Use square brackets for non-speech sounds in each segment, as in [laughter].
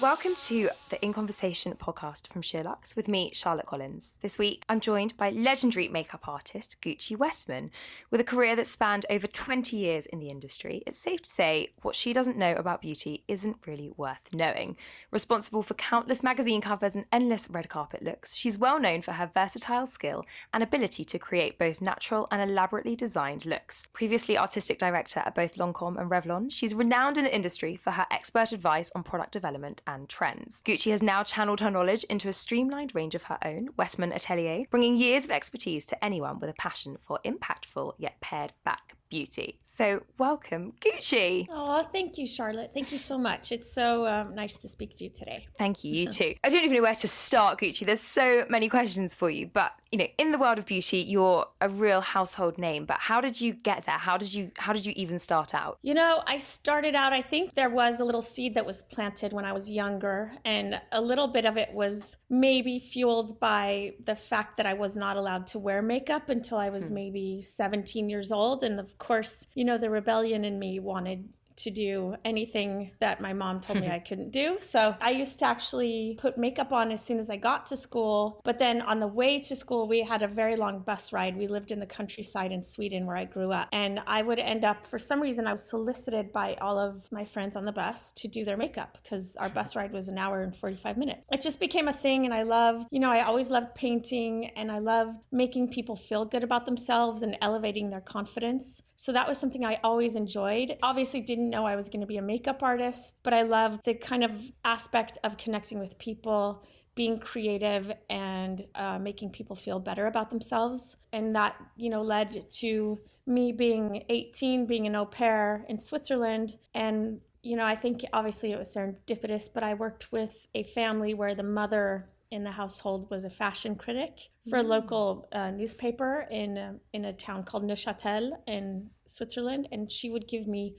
Welcome to the In Conversation podcast from Sheerluxe with me, Charlotte Collins. This week, I'm joined by legendary makeup artist Gucci Westman. With a career that spanned over 20 years in the industry, it's safe to say what she doesn't know about beauty isn't really worth knowing. Responsible for countless magazine covers and endless red carpet looks, she's well known for her versatile skill and ability to create both natural and elaborately designed looks. Previously artistic director at both Lancome and Revlon, she's renowned in the industry for her expert advice on product development and trends. Gucci has now channeled her knowledge into a streamlined range of her own, Westman Atelier, bringing years of expertise to anyone with a passion for impactful yet pared back beauty. So, welcome, Gucci. Oh, thank you, Charlotte. Thank you so much. It's so um, nice to speak to you today. Thank you, you [laughs] too. I don't even know where to start, Gucci. There's so many questions for you, but you know, in the world of beauty, you're a real household name. But how did you get there? How did you how did you even start out? You know, I started out. I think there was a little seed that was planted when I was younger, and a little bit of it was maybe fueled by the fact that I was not allowed to wear makeup until I was hmm. maybe 17 years old, and of course, you know, the rebellion in me wanted to do anything that my mom told me [laughs] I couldn't do. So I used to actually put makeup on as soon as I got to school. But then on the way to school, we had a very long bus ride. We lived in the countryside in Sweden where I grew up. And I would end up, for some reason, I was solicited by all of my friends on the bus to do their makeup because our [laughs] bus ride was an hour and 45 minutes. It just became a thing. And I love, you know, I always loved painting and I love making people feel good about themselves and elevating their confidence. So that was something I always enjoyed. Obviously, didn't know I was going to be a makeup artist, but I loved the kind of aspect of connecting with people, being creative, and uh, making people feel better about themselves. And that, you know, led to me being 18, being an au pair in Switzerland, and you know, I think obviously it was serendipitous, but I worked with a family where the mother in the household was a fashion critic for a mm. local uh, newspaper in a, in a town called Neuchâtel in Switzerland, and she would give me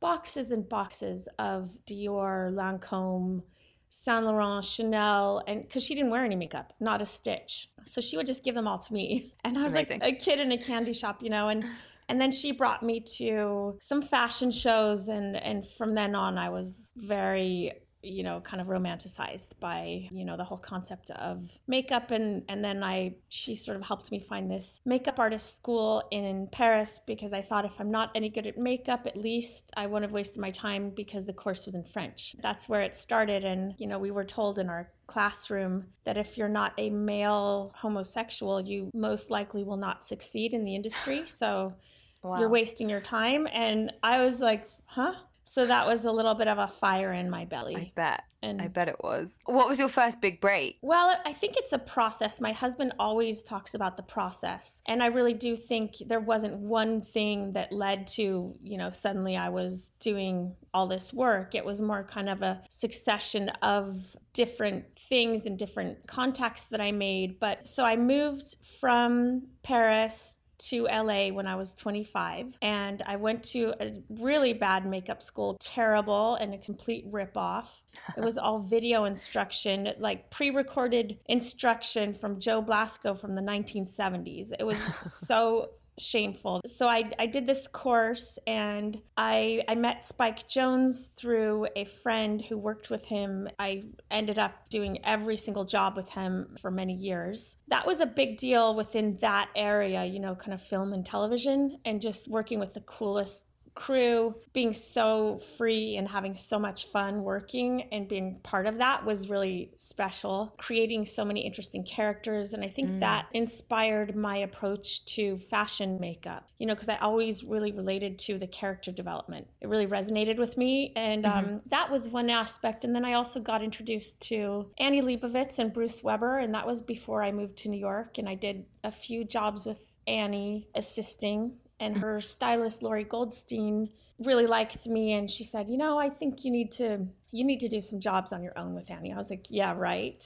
boxes and boxes of Dior, Lancome, Saint Laurent, Chanel, and because she didn't wear any makeup, not a stitch, so she would just give them all to me, [laughs] and I was Amazing. like a kid in a candy shop, you know, and. And then she brought me to some fashion shows, and, and from then on, I was very you know kind of romanticized by you know the whole concept of makeup. And and then i she sort of helped me find this makeup artist school in paris because i thought if i'm not any good at makeup at least i wouldn't have wasted my time because the course was in french. That's where it started. And you know we were told in our classroom that if you're not a male homosexual you most likely will not succeed in the industry. So wow. you're wasting your time. And i was like huh so that was a little bit of a fire in my belly. I bet. And I bet it was. What was your first big break? Well, I think it's a process. My husband always talks about the process. And I really do think there wasn't one thing that led to, you know, suddenly I was doing all this work. It was more kind of a succession of different things and different contacts that I made. But so I moved from Paris to LA when I was 25 and I went to a really bad makeup school, terrible and a complete ripoff. It was all video instruction, like pre-recorded instruction from Joe Blasco from the 1970s. It was so shameful. So I, I did this course and I, I met Spike Jonze through a friend who worked with him. I ended up doing every single job with him for many years. That was a big deal within that area, you know, kind of film and television, and just working with the coolest crew, being so free and having so much fun working and being part of that was really special. Creating so many interesting characters. And I think mm. that inspired my approach to fashion makeup, you know, because I always really related to the character development. It really resonated with me. And mm-hmm. um, that was one aspect. And then I also got introduced to Annie Leibovitz and Bruce Weber. And that was before I moved to New York. And I did a few jobs with Annie assisting and her stylist Lori Goldstein really liked me and she said, "You know, I think you need to you need to do some jobs on your own with Annie." I was like, "Yeah, right."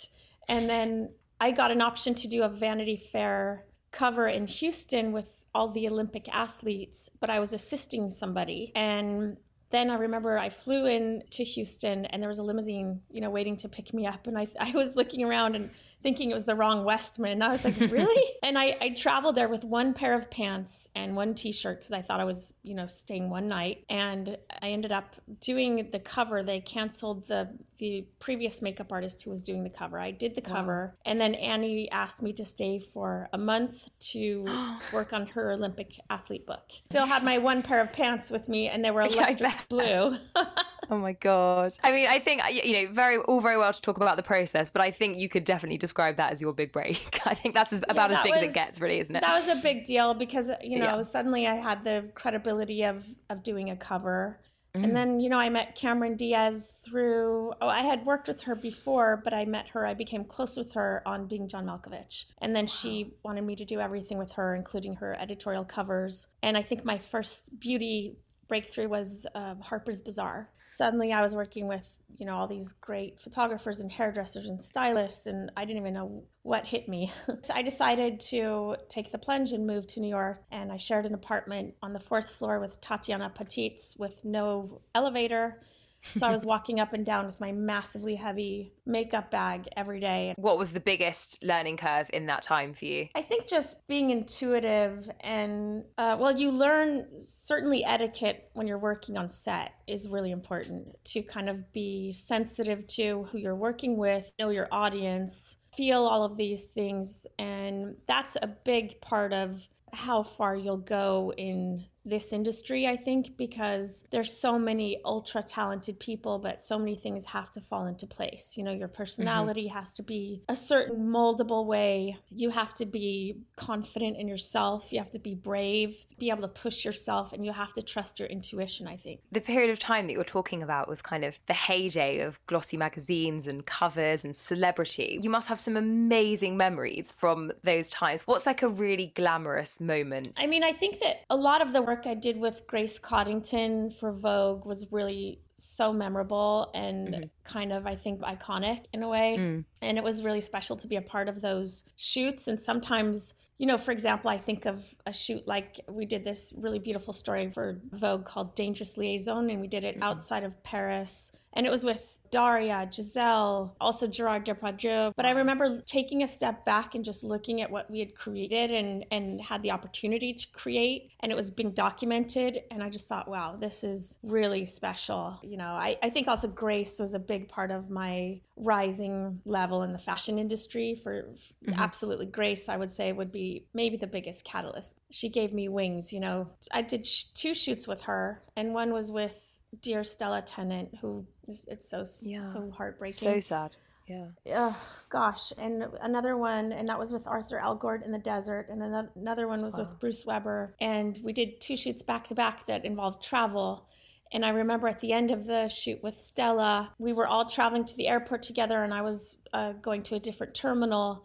And then I got an option to do a Vanity Fair cover in Houston with all the Olympic athletes, but I was assisting somebody and then I remember I flew in to Houston and there was a limousine, you know, waiting to pick me up and I I was looking around and thinking it was the wrong Westman. I was like, [laughs] really? and I, I traveled there with one pair of pants and one t-shirt because I thought I was, you know, staying one night. And I ended up doing the cover. They canceled the the previous makeup artist who was doing the cover. I did the cover, wow. and then Annie asked me to stay for a month to [gasps] work on her Olympic athlete book. Still had my one pair of pants with me, and they were electric blue. [laughs] oh my god! I mean, I think you know, very all very well to talk about the process, but I think you could definitely describe that as your big break. [laughs] I think that's as, about yeah, as big was, as it gets, really, isn't it? That was a big deal because you know yeah. suddenly I had the credibility of of doing a cover Mm. And then, you know, I met Cameron Diaz through, oh, I had worked with her before, but I met her, I became close with her on being John Malkovich. And then wow. she wanted me to do everything with her, including her editorial covers. And I think my first beauty breakthrough was uh, Harper's Bazaar. Suddenly I was working with you know all these great photographers and hairdressers and stylists and i didn't even know what hit me [laughs] so i decided to take the plunge and move to new york and i shared an apartment on the fourth floor with tatjana patitz with no elevator so I was walking up and down with my massively heavy makeup bag every day. What was the biggest learning curve in that time for you? I think just being intuitive and, uh, well, you learn certainly etiquette when you're working on set is really important to kind of be sensitive to who you're working with, know your audience, feel all of these things. And that's a big part of how far you'll go in this industry, I think, because there's so many ultra talented people, but so many things have to fall into place. You know, your personality mm-hmm. has to be a certain moldable way. You have to be confident in yourself. You have to be brave, be able to push yourself, and you have to trust your intuition, I think. The period of time that you're talking about was kind of the heyday of glossy magazines and covers and celebrity. You must have some amazing memories from those times. What's like a really glamorous moment? I mean, I think that a lot of the work I did with Grace Coddington for Vogue was really so memorable and mm-hmm. kind of, I think, iconic in a way. Mm. And it was really special to be a part of those shoots. And sometimes, you know, for example, I think of a shoot like we did this really beautiful story for Vogue called Dangerous Liaison, and we did it mm-hmm. outside of Paris. And it was with Daria, Gisele, also Gerard Depardieu. But I remember taking a step back and just looking at what we had created and, and had the opportunity to create. And it was being documented. And I just thought, wow, this is really special. You know, I, I think also Grace was a big part of my rising level in the fashion industry. For mm-hmm. absolutely Grace, I would say would be maybe the biggest catalyst. She gave me wings, you know. I did sh- two shoots with her, and one was with dear Stella Tennant, who is it's so yeah. so heartbreaking. So sad. Yeah. Yeah. Gosh. And another one, and that was with Arthur Elgort in the desert, and another one was wow. with Bruce Weber, and we did two shoots back to back that involved travel. And I remember at the end of the shoot with Stella, we were all traveling to the airport together, and I was uh, going to a different terminal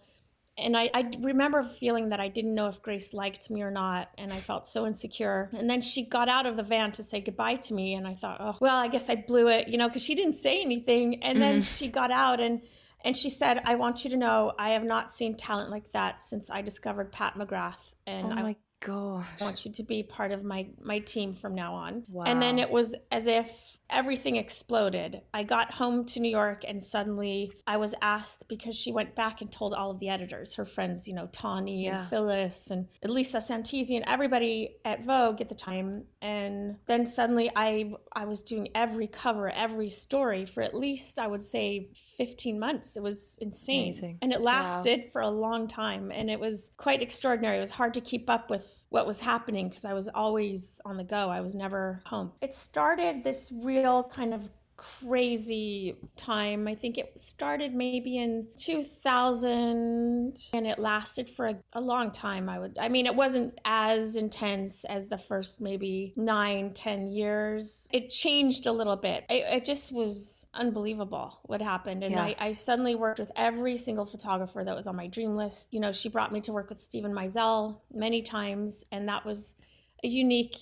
and I, I, remember feeling that I didn't know if Grace liked me or not, and I felt so insecure. And then she got out of the van to say goodbye to me, and I thought, oh, well, I guess I blew it, you know, because she didn't say anything. And then mm. she got out and and she said, "I want you to know I have not seen talent like that since I discovered Pat McGrath, and oh I gosh. I want you to be part of my my team from now on." Wow. And then it was as if everything exploded. I got home to New York and suddenly I was asked because she went back and told all of the editors, her friends, you know, Tonne yeah. and Phyllis and Lisa Santisi and everybody at Vogue at the time. And then suddenly I I was doing every cover, every story for at least I would say 15 months. It was insane. Amazing. And it lasted wow. for a long time and it was quite extraordinary. It was hard to keep up with what was happening because I was always on the go. I was never home. It started this real kind of crazy time. I think it started maybe in 2000 and it lasted for a, a, long time. I would, I mean, it wasn't as intense as the first maybe nine, ten years. It changed a little bit. It, it just was unbelievable what happened. And yeah. I, I suddenly worked with every single photographer that was on my dream list. You know, she brought me to work with Steven Meisel many times, and that was a unique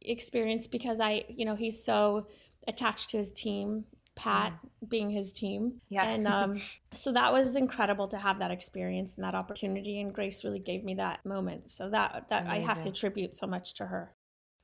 experience because I, you know, he's so attached to his team Pat mm. being his team. Yeah. And [laughs] um, so that was incredible to have that experience and that opportunity. And Grace really gave me that moment. So that that Amazing. I have to attribute so much to her.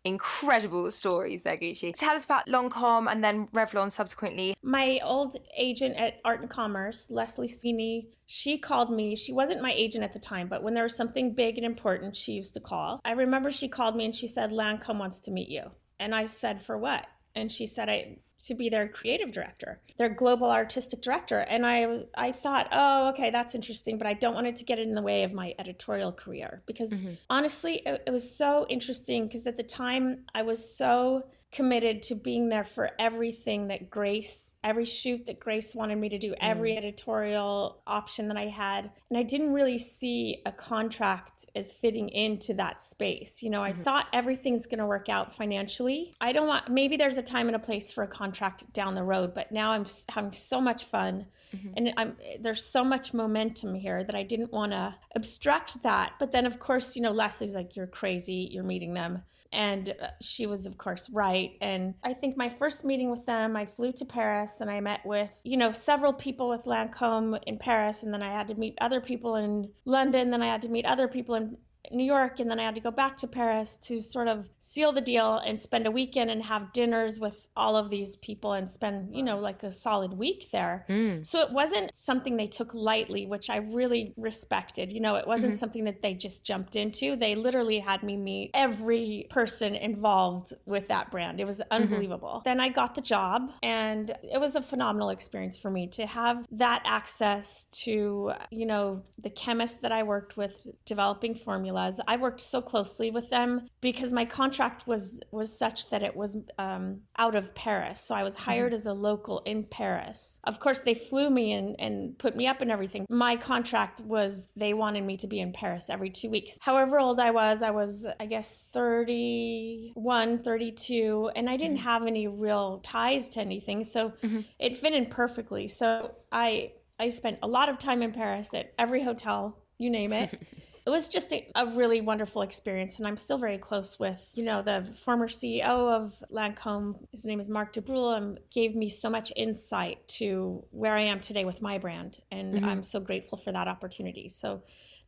Incredible stories there, Gucci. Tell us about Lancome and then Revlon subsequently. My old agent at Art and Commerce, Leslie Sweeney, she called me. She wasn't my agent at the time, but when there was something big and important, she used to call. I remember she called me and she said, Lancome wants to meet you. And I said, For what? And she said I to be their creative director, their global artistic director. And I I thought, oh, okay, that's interesting, but I don't want it to get in the way of my editorial career because mm-hmm. honestly, it, it was so interesting because at the time I was so committed to being there for everything that Grace, every shoot that Grace wanted me to do, every mm. editorial option that I had. And I didn't really see a contract as fitting into that space. You know, I mm-hmm. thought everything's going to work out financially. I don't want, maybe there's a time and a place for a contract down the road, but now I'm having so much fun. Mm-hmm. And I'm, there's so much momentum here that I didn't want to obstruct that. But then, of course, you know, Leslie was like, You're crazy. You're meeting them. And uh, she was, of course, right. And I think my first meeting with them, I flew to Paris and I met with, you know, several people with Lancome in Paris. And then I had to meet other people in London. Then I had to meet other people in New York and then I had to go back to Paris to sort of seal the deal and spend a weekend and have dinners with all of these people and spend, you know, like a solid week there. Mm. So it wasn't something they took lightly, which I really respected. You know, it wasn't mm-hmm. something that they just jumped into. They literally had me meet every person involved with that brand. It was mm-hmm. unbelievable. Mm-hmm. Then I got the job and it was a phenomenal experience for me to have that access to, you know, the chemists that I worked with developing formula formulas. I worked so closely with them because my contract was was such that it was um, out of Paris. So I was mm-hmm. hired mm-hmm. as a local in Paris. Of course, they flew me and, and put me up and everything. My contract was they wanted me to be in Paris every two weeks. However old I was, I was, I guess, 31, 32, and I didn't mm-hmm. have any real ties to anything. So mm-hmm. it fit in perfectly. So I I spent a lot of time in Paris at every hotel, you name it. [laughs] it was just a, a, really wonderful experience and i'm still very close with you know the former ceo of lancome his name is mark debrule and gave me so much insight to where i am today with my brand and mm-hmm. i'm so grateful for that opportunity so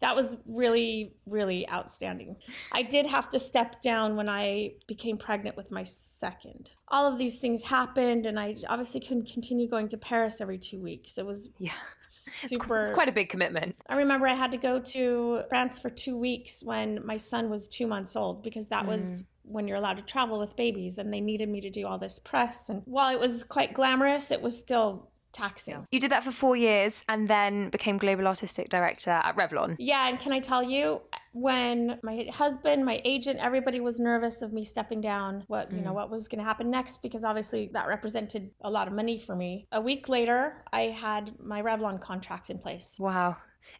that was really, really outstanding. I did have to step down when I became pregnant with my second. All of these things happened, and I obviously couldn't continue going to Paris every two weeks. It was yeah, super. It's quite a big commitment. I remember I had to go to France for two weeks when my son was two months old because that mm. was when you're allowed to travel with babies and they needed me to do all this press and while it was quite glamorous it was still taxing. You did that for four years and then became global artistic director at Revlon. Yeah, and can I tell you, when my husband, my agent, everybody was nervous of me stepping down, what you know, mm. what was going to happen next, because obviously that represented a lot of money for me. A week later, I had my Revlon contract in place. Wow.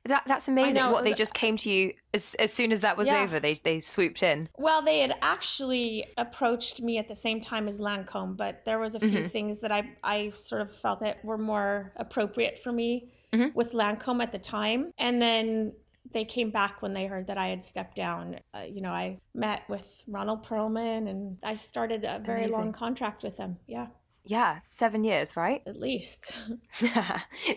That that's amazing. Know, what they just came to you as as soon as that was yeah. over. They they swooped in. Well, they had actually approached me at the same time as Lancome, but there was a few mm-hmm. things that I I sort of felt that were more appropriate for me mm-hmm. with Lancome at the time, and then. They came back when they heard that I had stepped down. Uh, you know, I met with Ronald Perelman and I started a very Amazing. long contract with them. Yeah. Yeah, seven years, right? At least. [laughs] [laughs]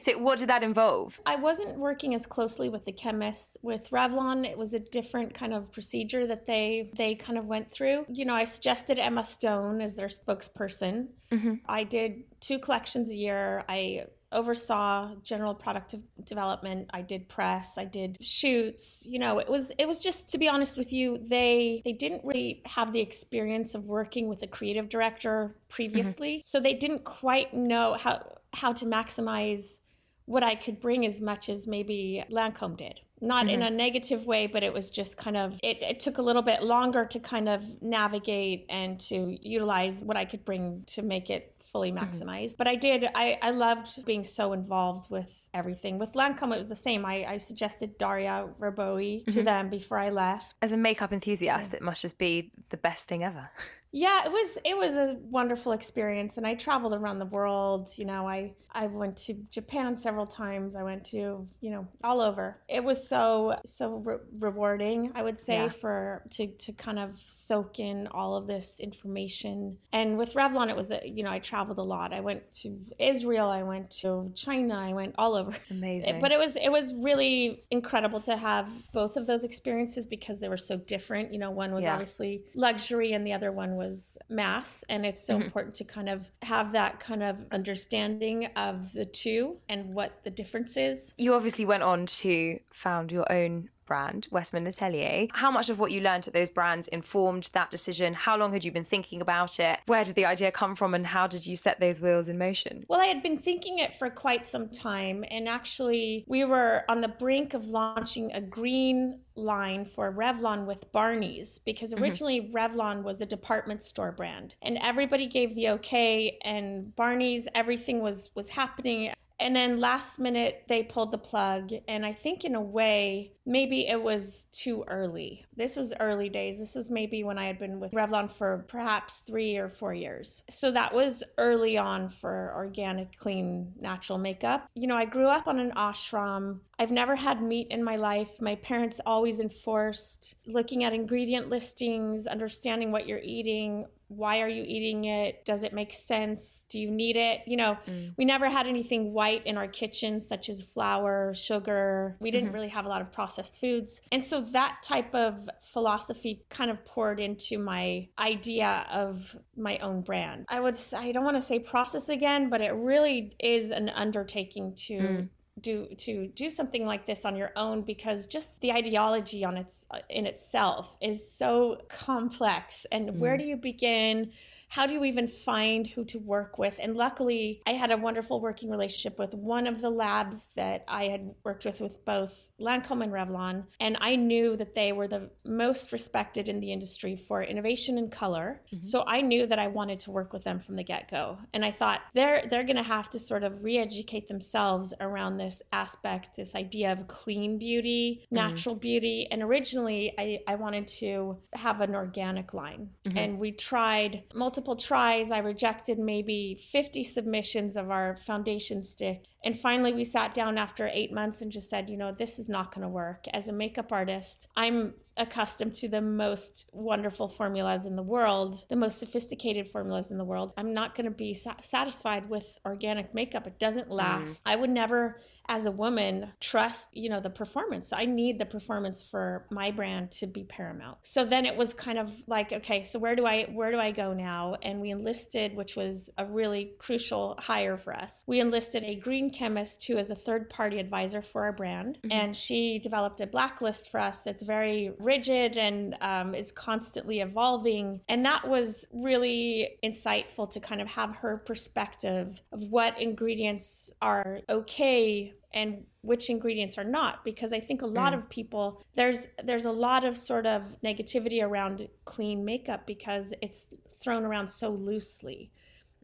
so, what did that involve? I wasn't working as closely with the chemists. With Revlon, it was a different kind of procedure that they they kind of went through. You know, I suggested Emma Stone as their spokesperson. Mm-hmm. I did two collections a year. I oversaw general product development. I did press i did shoots you know it was it was just to be honest with you they they didn't really have the experience of working with a creative director previously. Mm-hmm. so they didn't quite know how how to maximize what i could bring as much as maybe lancome did not mm-hmm. in a negative way but it was just kind of it, it took a little bit longer to kind of navigate and to utilize what i could bring to make it fully mm-hmm. maximized. Mm-hmm. But I did, I, I loved being so involved with everything. With Lancome, it was the same. I, I suggested Daria Werbowy to mm-hmm. them before I left. As a makeup enthusiast, yeah. it must just be the best thing ever. [laughs] Yeah, it was it was a wonderful experience and I traveled around the world, you know, I I went to Japan several times. I went to, you know, all over. It was so so re- rewarding, I would say yeah. for to to kind of soak in all of this information. And with Revlon it was you know, I traveled a lot. I went to Israel, I went to China, I went all over. Eh, Amazing. But it was it was really incredible to have both of those experiences because they were so different. You know, one was yeah. obviously luxury and the other one was mass and it's so mm-hmm. important to kind of have that kind of understanding of the two and what the difference is you obviously went on to found your own brand, Westman Atelier. How much of what you learned at those brands informed that decision? How long had you been thinking about it? Where did the idea come from and how did you set those wheels in motion? Well, I had been thinking it for quite some time and actually we were on the brink of launching a green line for Revlon with Barney's because mm-hmm. originally mm-hmm. Revlon was a department store brand and everybody gave the okay and Barney's everything was was happening and then last minute, they pulled the plug. And I think, in a way, maybe it was too early. This was early days. This was maybe when I had been with Revlon for perhaps three or four years. So that was early on for organic, clean, natural makeup. You know, I grew up on an ashram. I've never had meat in my life. My parents always enforced looking at ingredient listings, understanding what you're eating, why are you eating it? Does it make sense? Do you need it? You know mm. we never had anything white in our kitchen such as flour sugar. We didn't mm-hmm. really have a lot of processed foods. And so that type of philosophy kind of poured into my idea of my own brand. I would i don't want to say process again but it really is an undertaking to mm do to do something like this on your own because just the ideology on its in itself is so complex and mm. where do you begin how do you even find who to work with? And luckily, I had a wonderful working relationship with one of the labs that I had worked with with both Lancome and Revlon. And I knew that they were the most respected in the industry for innovation and color. Mm-hmm. So I knew that I wanted to work with them from the get-go. And I thought they're they're gonna have to sort of re-educate themselves around this aspect, this idea of clean beauty, mm-hmm. natural beauty. And originally I, I wanted to have an organic line. Mm-hmm. And we tried multiple multiple tries. I rejected maybe 50 submissions of our foundation stick. And finally, we sat down after eight months and just said, you know, this is not going to work. As a makeup artist, I'm accustomed to the most wonderful formulas in the world, the most sophisticated formulas in the world. I'm not going to be sa- satisfied with organic makeup. It doesn't last. Mm. I would never as a woman trust you know the performance. I need the performance for my brand to be paramount. So then it was kind of like okay so where do i where do i go now? And we enlisted which was a really crucial hire for us. We enlisted a green chemist who is a third party advisor for our brand. Mm-hmm. and she developed a blacklist for us that's very rigid and um, is constantly evolving. And that was really insightful to kind of have her perspective of what ingredients are okay and which ingredients are not because i think a lot mm. of people there's there's a lot of sort of negativity around clean makeup because it's thrown around so loosely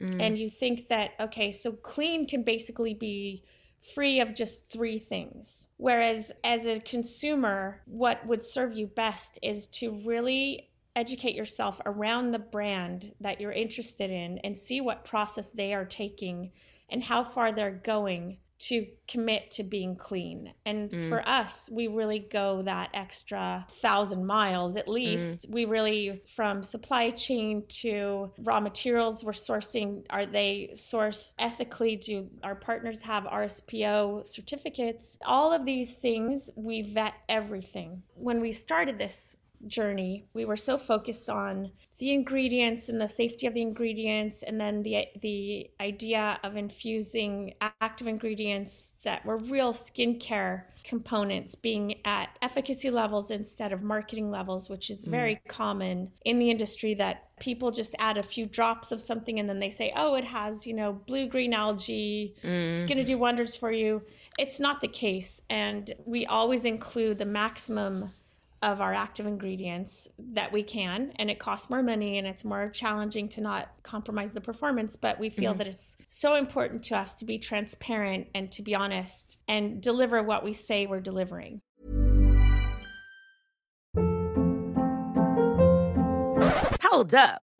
mm. and you think that okay so clean can basically be free of just three things whereas as a consumer what would serve you best is to really educate yourself around the brand that you're interested in and see what process they are taking and how far they're going to commit to being clean. And mm. for us, we really go that extra thousand miles at mm. least. Mm. We really, from supply chain to raw materials we're sourcing, are they sourced ethically? Do our partners have RSPO certificates? All of these things, we vet everything. When we started this journey. We were so focused on the ingredients and the safety of the ingredients and then the the idea of infusing active ingredients that were real skincare components being at efficacy levels instead of marketing levels which is very mm. common in the industry that people just add a few drops of something and then they say oh it has you know blue green algae mm. it's going to do wonders for you it's not the case and we always include the maximum of our active ingredients that we can and it costs more money and it's more challenging to not compromise the performance but we feel mm-hmm. that it's so important to us to be transparent and to be honest and deliver what we say we're delivering hold up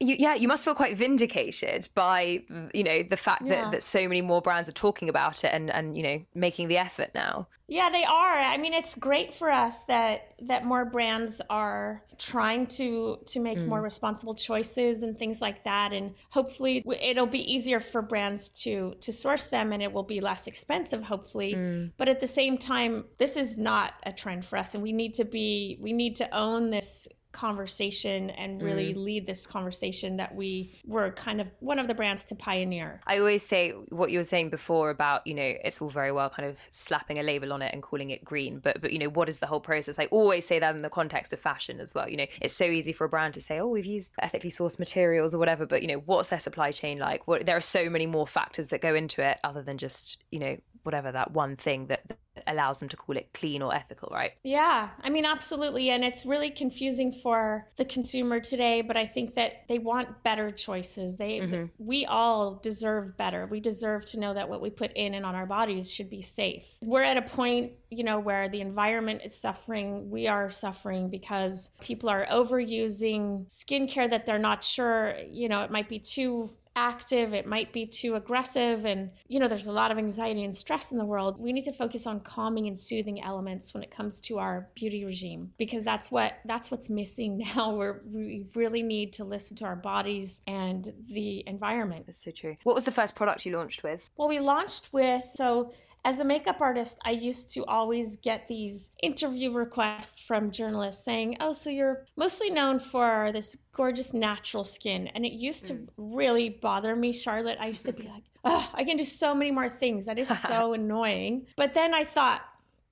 You, yeah, you must feel quite vindicated by you know the fact yeah. that, that so many more brands are talking about it and and you know making the effort now. Yeah, they are. I mean, it's great for us that that more brands are trying to to make mm. more responsible choices and things like that and hopefully it'll be easier for brands to to source them and it will be less expensive hopefully. Mm. But at the same time, this is not a trend for us and we need to be we need to own this conversation and really mm. lead this conversation that we were kind of one of the brands to pioneer. I always say what you were saying before about, you know, it's all very well kind of slapping a label on it and calling it green, but but you know, what is the whole process? I always say that in the context of fashion as well. You know, it's so easy for a brand to say, "Oh, we've used ethically sourced materials or whatever," but you know, what's their supply chain like? What there are so many more factors that go into it other than just, you know, whatever that one thing that allows them to call it clean or ethical, right? Yeah, I mean, absolutely. And it's really confusing for the consumer today, but I think that they want better choices. They, mm-hmm. we all deserve better. We deserve to know that what we put in and on our bodies should be safe. We're at a point, you know, where the environment is suffering. We are suffering because people are overusing skincare that they're not sure, you know, it might be too active, it might be too aggressive. And, you know, there's a lot of anxiety and stress in the world. We need to focus on calming and soothing elements when it comes to our beauty regime because that's what that's what's missing [laughs] now. Where we really need to listen to our bodies and the environment. That's so true. What was the first product you launched with? Well, we launched with so as a makeup artist, I used to always get these interview requests from journalists saying, Oh, so you're mostly known for this gorgeous natural skin. And it used to mm. really bother me, Charlotte. I used to be [laughs] like, Oh, I can do so many more things. That is [laughs] so annoying. But then I thought,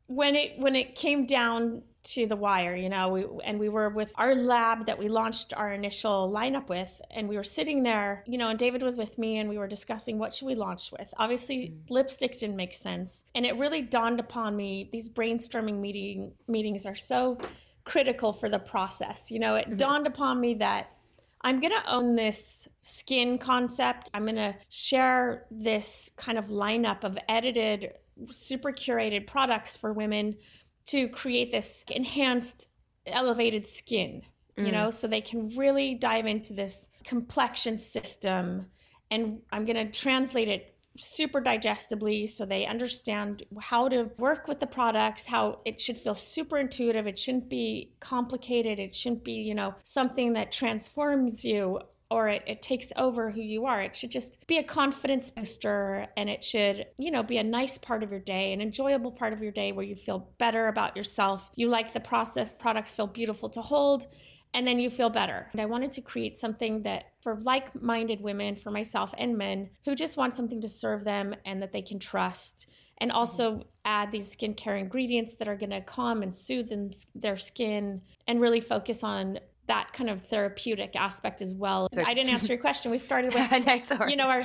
when it when it came down to the wire, you know, we, and we were with our lab that we launched our initial lineup with, and we were sitting there, you know, and David was with me, and we were discussing what should we launch with. Obviously, mm. lipstick didn't make sense, and it really dawned upon me these brainstorming meeting meetings are so critical for the process. You know, it mm-hmm. dawned upon me that I'm going to own this skin concept. I'm going to share this kind of lineup of edited, super curated products for women to create this enhanced elevated skin you know? Mm. so they can really dive into this complexion system. And i'm going to translate it super digestibly so they understand how to work with the products how it should feel super intuitive. It shouldn't be complicated. It shouldn't be you know something that transforms you or it, it takes over who you are. It should just be a confidence booster and it should, you know, be a nice part of your day, an enjoyable part of your day where you feel better about yourself. You like the process, products feel beautiful to hold, and then you feel better. And I wanted to create something that for like minded women, for myself and men who just want something to serve them and that they can trust. And also add these skincare ingredients that are going to calm and soothe their skin and really focus on that kind of therapeutic aspect as well. Sorry. I didn't answer your question. We started [laughs] with, no, you know, our,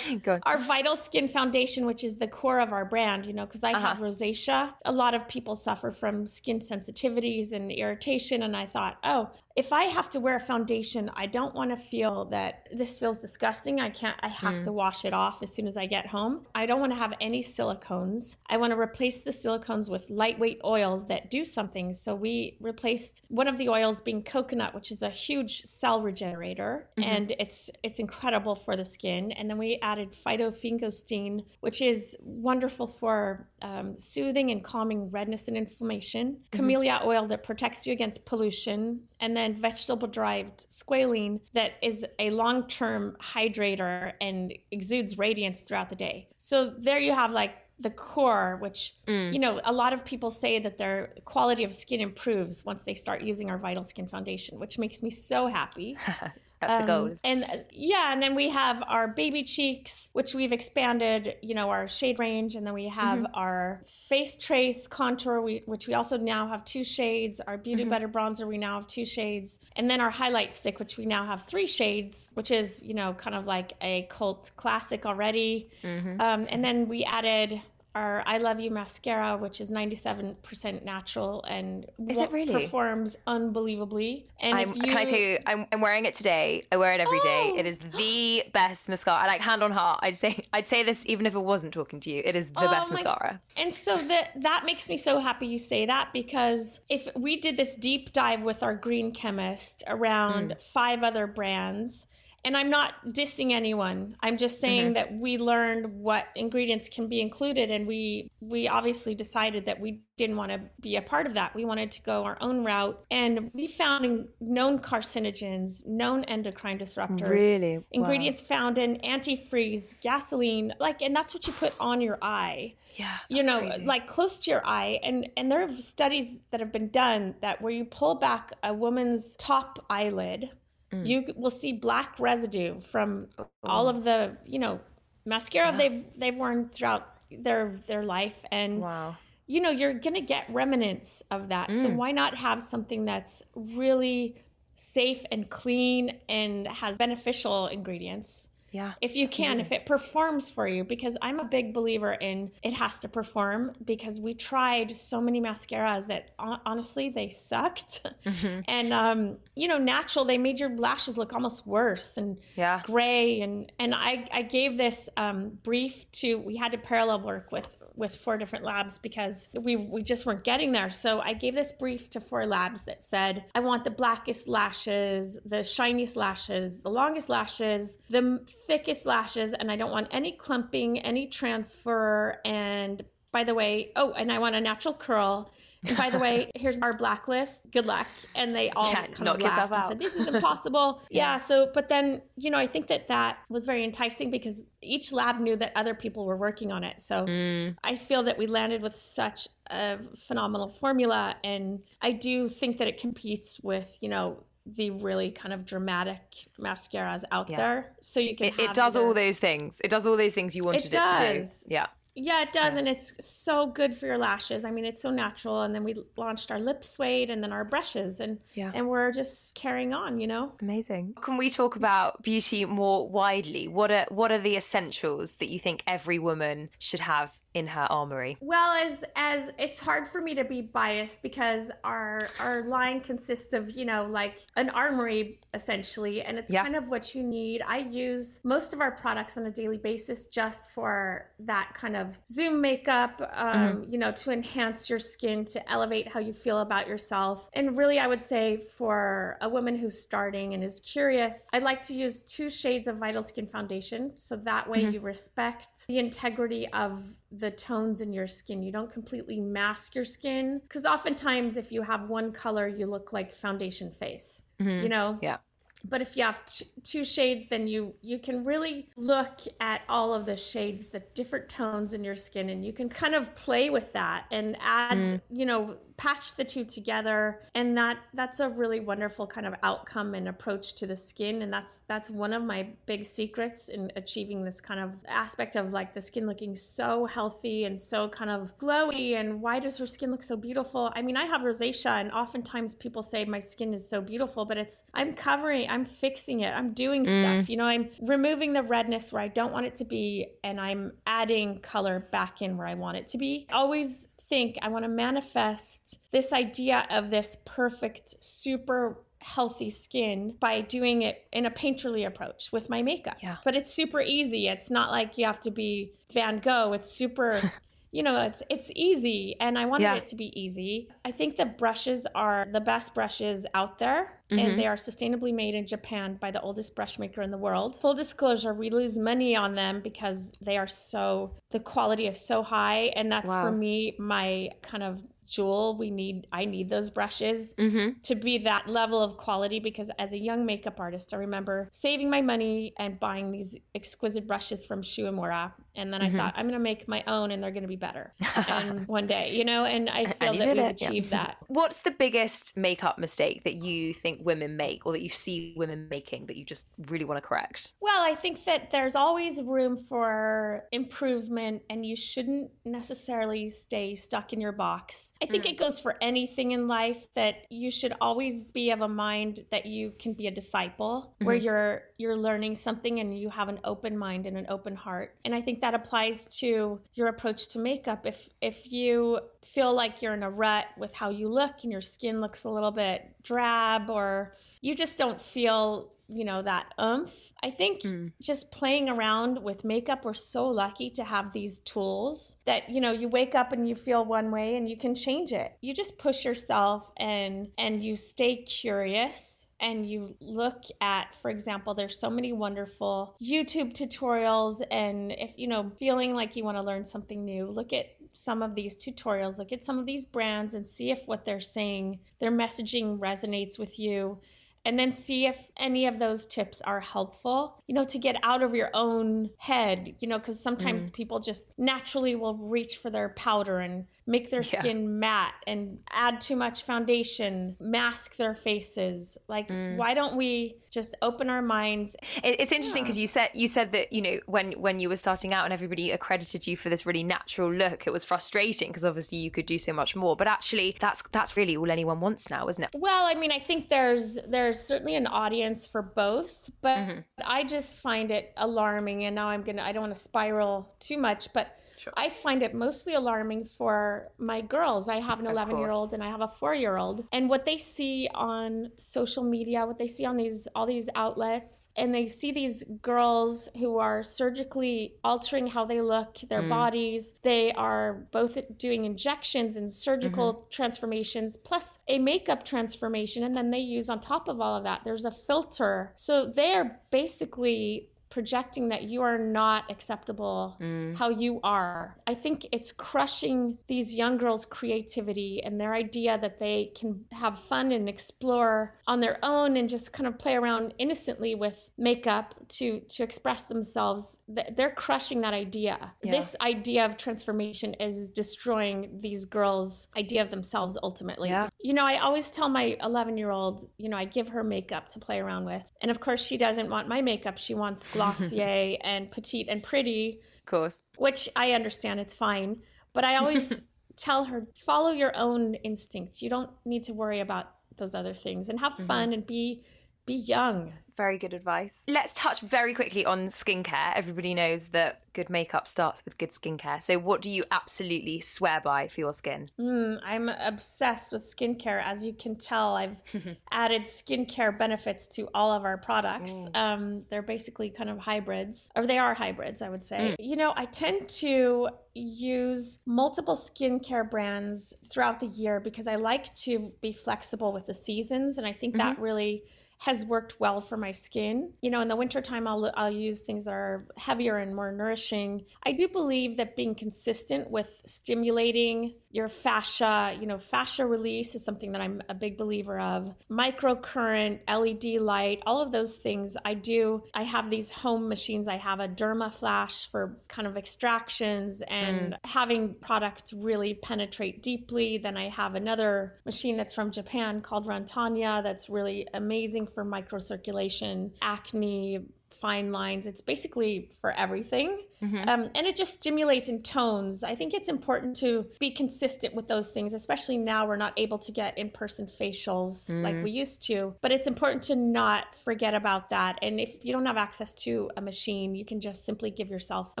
our Vital Skin Foundation, which is the core of our brand, you know, because I uh-huh. have rosacea. A lot of people suffer from skin sensitivities and irritation. And I thought, oh, if I have to wear a foundation, I don't want to feel that this feels disgusting. I can't, I have mm. to wash it off as soon as I get home. I don't want to have any silicones. I want to replace the silicones with lightweight oils that do something. So we replaced one of the oils being coconut, which is a huge cell regenerator, mm-hmm. and it's it's incredible for the skin. And then we added phytosphingosine, which is wonderful for um, soothing and calming redness and inflammation. Mm-hmm. Camellia oil that protects you against pollution, and then vegetable derived squalene that is a long term hydrator and exudes radiance throughout the day. So there you have like the core, which, mm. you know, a lot of people say that their quality of skin improves once they start using our Vital Skin Foundation, which makes me so happy. [laughs] That's um, the goal. And uh, yeah, and then we have our baby cheeks, which we've expanded, you know, our shade range. And then we have mm-hmm. our face trace contour, we, which we also now have two shades. Our Beauty mm-hmm. Butter bronzer, we now have two shades. And then our highlight stick, which we now have three shades, which is, you know, kind of like a cult classic already. Mm-hmm. Um, and then we added our Eye Love You mascara, which is 97% natural and is it really performs unbelievably. And you... can I tell you, I'm, I'm, wearing it today. I wear it every oh. day. It is the best mascara. I like hand on heart. I'd say I'd say this even if it wasn't talking to you. It is the oh, best my... mascara. And so that that makes me so happy you say that because if we did this deep dive with our green chemist around mm. five other brands and I'm not dissing anyone. I'm just saying mm-hmm. that we learned what ingredients can be included and we we obviously decided that we didn't want to be a part of that. We wanted to go our own route and we found known carcinogens, known endocrine disruptors. Really? Ingredients wow. found in antifreeze, gasoline, like and that's what you put on your eye. Yeah. You know, crazy. like close to your eye and and there are studies that have been done that where you pull back a woman's top eyelid Mm. You will see black residue from oh. all of the, you know, mascara yeah. they've they've worn throughout their their life and wow. You know, you're going to get remnants of that. Mm. So why not have something that's really safe and clean and has beneficial ingredients? Yeah. If you can, amazing. if it performs for you, because I'm a big believer in it has to perform because we tried so many mascaras that honestly they sucked. Mm-hmm. [laughs] And um, you know, natural, they made your lashes look almost worse and yeah. gray. And and I, I gave this um, brief to we had to parallel work with with four different labs because we, we just weren't getting there. So I gave this brief to four labs that said, I want the blackest lashes, the shiniest lashes, the longest lashes, the thickest lashes, and I don't want any clumping, any transfer. And by the way, oh, and I want a natural curl and by the way, [laughs] here's our blacklist. Good luck. And they all yeah, kind of laughed and said, "This is [laughs] impossible." yeah. yeah. So, but then you know, I think that that was very enticing because each lab knew that other people were working on it. So mm. I feel that we landed with such a phenomenal formula, and I do think that it competes with you know the really kind of dramatic mascaras out yeah. there. So you can. It, it does either... all those things. It does all those things you wanted it, it to do. Yeah. Yeah, it does. Yeah. And it's so good for your lashes. I mean, it's so natural. And then we launched our lip suede and then our brushes and yeah. and we're just carrying on, you know? Amazing. Can we talk about beauty more widely? What are what are the essentials that you think every woman should have in her armory? Well, as as it's hard for me to be biased because our our line consists of, you know, like an armory essentially, and it's yeah. kind of what you need. I use most of our products on a daily basis just for that kind of zoom makeup, um, mm. you know, to enhance your skin, to elevate how you feel about yourself. And really, I would say for a woman who's starting and is curious, I'd like to use two shades of Vital Skin Foundation. So that way mm-hmm. you respect the integrity of the tones in your skin. You don't completely mask your skin because oftentimes if you have one color, you look like foundation face. Mm-hmm. You know? Yeah. But if you have t- two shades, then you you can really look at all of the shades, the different tones in your skin, and you can kind of play with that and add, mm. you know, patch the two together and that that's a really wonderful kind of outcome and approach to the skin and that's that's one of my big secrets in achieving this kind of aspect of like the skin looking so healthy and so kind of glowy and why does her skin look so beautiful i mean i have rosacea and oftentimes people say my skin is so beautiful but it's i'm covering i'm fixing it i'm doing mm. stuff you know i'm removing the redness where i don't want it to be and i'm adding color back in where i want it to be always think I want to manifest this idea of this perfect, super healthy skin by doing it in a painterly approach with my makeup. Yeah. But it's super easy. It's not like you have to be Van Gogh. It's super [laughs] you know, it's it's easy and I wanted yeah. it to be easy. I think the brushes are the best brushes out there mm-hmm. and they are sustainably made in Japan by the oldest brush maker in the world. Full disclosure, we lose money on them because they are so the quality is so high and that's wow. for me my kind of jewel we need i need those brushes mm-hmm. to be that level of quality because as a young makeup artist i remember saving my money and buying these exquisite brushes from Shu Uemura and then mm-hmm. I thought I'm going to make my own and they're going to be better. and [laughs] one day, you know, and I feel and that we've it, achieved yeah. that. [laughs] What's the biggest makeup mistake that you think women make or that you see women making that you just really want to correct? Well, I think that there's always room for improvement and you shouldn't necessarily stay stuck in your box. I think mm. it goes for anything in life that you should always be of a mind that you can be a disciple mm-hmm. where you're you're learning something and you have an open mind and an open heart. And I think that applies to your approach to makeup. If if you feel like you're in a rut with how you look and your skin looks a little bit drab or you just don't feel, you know, that oomph, I think mm. just playing around with makeup, we're so lucky to have these tools that, you know, you wake up and you feel one way and you can change it. You just push yourself and and you stay curious and you look at for example there's so many wonderful youtube tutorials and if you know feeling like you want to learn something new look at some of these tutorials look at some of these brands and see if what they're saying their messaging resonates with you and then see if any of those tips are helpful, you know, to get out of your own head, you know, because sometimes mm. people just naturally will reach for their powder and make their yeah. skin matte and add too much foundation, mask their faces. Like, mm. why don't we just open our minds? It's interesting because yeah. you said you said that you know when when you were starting out and everybody accredited you for this really natural look, it was frustrating because obviously you could do so much more. But actually, that's that's really all anyone wants now, isn't it? Well, I mean, I think there's there's certainly an audience for both, but mm-hmm. I just find it alarming. And now I'm gonna I don't want to spiral too much, but Sure. I find it mostly alarming for my girls. I have an 11 year old and I have a four year old. And what they see on social media, what they see on these all these outlets, and they see these girls who are surgically altering how they look, their mm. bodies. They are both doing injections and surgical mm-hmm. transformations, plus a makeup transformation. And then they use on top of all of that, there's a filter. So they're basically projecting that you are not acceptable mm. how you are. I think it's crushing these young girls' creativity and their idea that they can have fun and explore on their own and just kind of play around innocently with makeup to to express themselves. They're crushing that idea. Yeah. This idea of transformation is destroying these girls' idea of themselves ultimately. Yeah. You know, I always tell my 11-year-old, you know, I give her makeup to play around with. And of course, she doesn't want my makeup. She wants Glossier [laughs] and petite and pretty. Of course. Which I understand, it's fine. But I always [laughs] tell her, follow your own instincts. You don't need to worry about those other things and have mm-hmm. fun and be be young. Very good advice. Let's touch very quickly on skincare. Everybody knows that good makeup starts with good skincare. So, what do you absolutely swear by for your skin? Mm, I'm obsessed with skincare. As you can tell, I've [laughs] added skincare benefits to all of our products. Mm. Um, they're basically kind of hybrids, or they are hybrids, I would say. Mm. You know, I tend to use multiple skincare brands throughout the year because I like to be flexible with the seasons. And I think mm-hmm. that really has worked well for my skin. You know, in the wintertime, I'll, I'll use things that are heavier and more nourishing. I do believe that being consistent with stimulating your fascia. You know, fascia release is something that I'm a big believer of. Microcurrent, LED light, all of those things I do. I have these home machines. I have a Derma Flash for kind of extractions and mm. having products really penetrate deeply. Then I have another machine that's from Japan called Rantanya that's really amazing for microcirculation, acne, fine lines. It's basically for everything. Mm-hmm. Um, and it just stimulates in tones. I think it's important to be consistent with those things, especially now we're not able to get in person facials mm. like we used to. But it's important to not forget about that. And if you don't have access to a machine, you can just simply give yourself a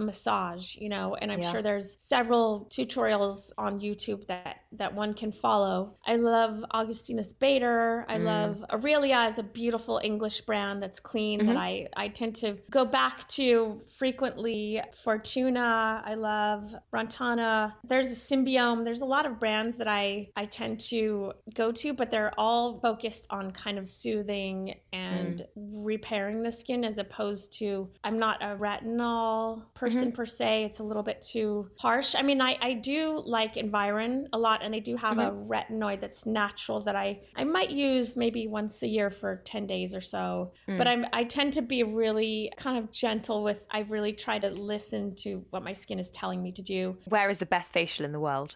massage, you know. And I'm yeah. sure there's several tutorials on YouTube that that one can follow. I love Augustinus Bader. I mm. love Aurelia is a beautiful English brand that's clean mm-hmm. that I I tend to go back to frequently Furtuna. I love Rantana. There's a Symbiome. There's a lot of brands that I I tend to go to, but they're all focused on kind of soothing and mm. repairing the skin as opposed to I'm not a retinol person mm-hmm. per se. It's a little bit too harsh. I mean, I I do like Environ a lot and they do have mm-hmm. a retinoid that's natural that I I might use maybe once a year for 10 days or so. Mm. But I'm I tend to be really kind of gentle with I really try to live listen to what my skin is telling me to do. Where is the best facial in the world?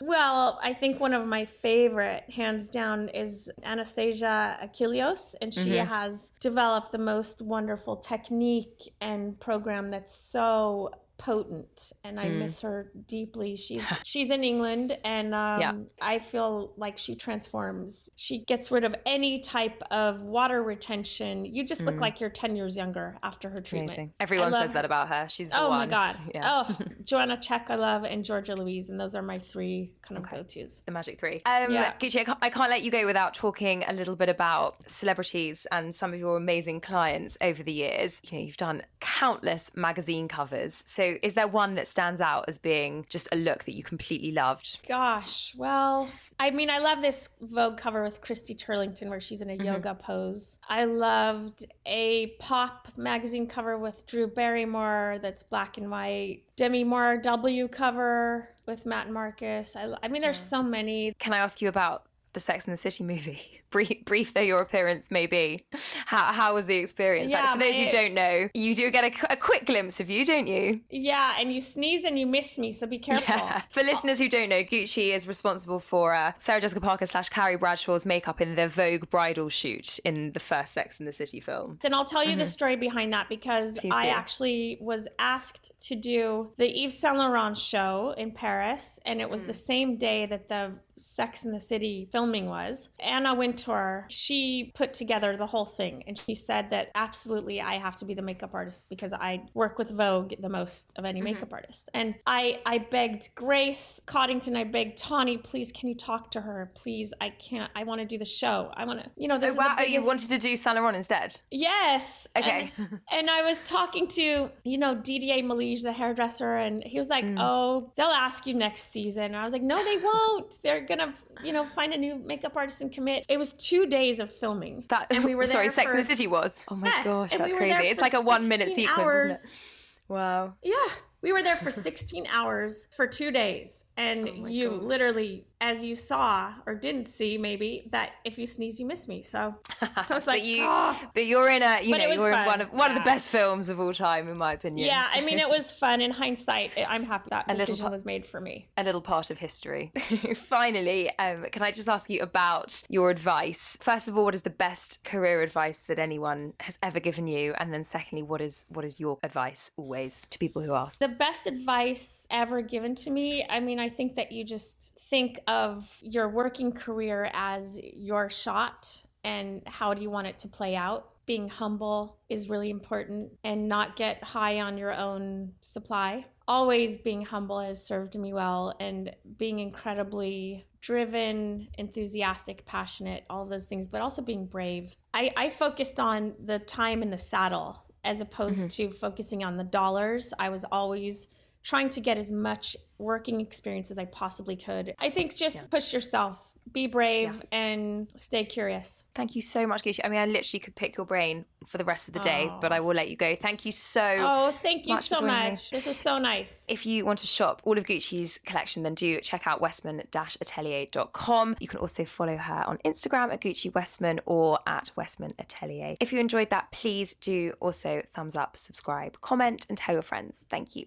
Well, I think one of my favorite, hands down, is Anastasia Achilleos, and she mm-hmm. has developed the most wonderful technique and program that's so potent and I mm. miss her deeply. She's [laughs] she's in England and um, yeah. I feel like she transforms. She gets rid of any type of water retention. You just mm. look like you're 10 years younger after her treatment. Amazing. Everyone says her. that about her. She's Oh one. my god. [laughs] Yeah. Oh, [laughs] Joanna Czech I love and Georgia Louise and those are my three kind of okay. go-tos. The magic 3. Um yeah. Gucci, I can't, I can't let you go without talking a little bit about celebrities and some of your amazing clients over the years. You know, you've done countless magazine covers. So is there one that stands out as being just a look that you completely loved? Gosh, well, I mean, I love this Vogue cover with Christy Turlington where she's in a mm-hmm. yoga pose. I loved a pop magazine cover with Drew Barrymore that's black and white. Demi Moore W cover with Mert Marcus. I, I mean, there's so many. Can I ask you about the Sex and the City movie? [laughs] brief, brief though your appearance may be, how, how was the experience? Yeah, like, for those who don't know, you do get a, a, quick glimpse of you, don't you? Yeah, and you sneeze and you miss me, so be [laughs] careful. Yeah. For listeners who don't know, Gucci is responsible for uh, Sarah Jessica Parker slash Carrie Bradshaw's makeup in the Vogue bridal shoot in the first Sex and the City film. And I'll tell you mm-hmm. the story behind that because Please I do. actually was asked to do the Yves Saint Laurent show in Paris, and it was mm. the same day that the Sex and the City filming was. Anna Wintour, she put together the whole thing and she said that absolutely I have to be the makeup artist because I work with Vogue the most of any mm-hmm. makeup artist. And I I begged Grace Coddington, I begged Tonne, please can you talk to her? Please, I can't I want to do the show. I want to you know this oh, wow. Biggest... Oh, you wanted to do Saint Laurent instead? Yes. Okay. And, and, I was talking to, you know, Didier Malige, the hairdresser, and he was like, mm. Oh, they'll ask you next season. And I was like, No, they [laughs] won't. They're gonna, you know, find a new makeup artist and commit. It was two days of filming. That and we were [laughs] sorry, Sex and the City was. Oh my yes, gosh, that's we crazy. It's like a one minute sequence, hours. isn't it? Wow. Yeah. We were there for 16 hours for two days, and oh you gosh. literally as you saw or didn't see maybe that if you sneeze you miss me. So i was [laughs] like but you oh. but you're in a you but know you're fun. in one of one yeah. of the best films of all time in my opinion. Yeah i mean it [laughs] was fun. In hindsight i'm happy that a decision little, was made for me. a little part of history. [laughs] Finally um, can i just ask you about your advice? First of all what is the best career advice that anyone has ever given you? And then secondly what is what is your advice always to people who ask? The best advice ever given to me i mean i think that you just think of your working career as your shot and how do you want it to play out. Being humble is really important and not get high on your own supply. Always being humble has served me well and being incredibly driven, enthusiastic, passionate, all those things, but also being brave. I, I focused on the time in the saddle as opposed mm-hmm. to focusing on the dollars. I was always trying to get as much working experience as I possibly could. I think just yeah. push yourself be brave and stay curious. Thank you so much, Gucci. I mean, I literally could pick your brain for the rest of the day, but I will let you go. Thank you so Oh, thank you much so joining me. much. This was so nice. If you want to shop all of Gucci's collection, then do check out westman-atelier.com. You can also follow her on Instagram at Gucci Westman or at Westman Atelier. If you enjoyed that, please do also thumbs up, subscribe, comment, and tell your friends. Thank you.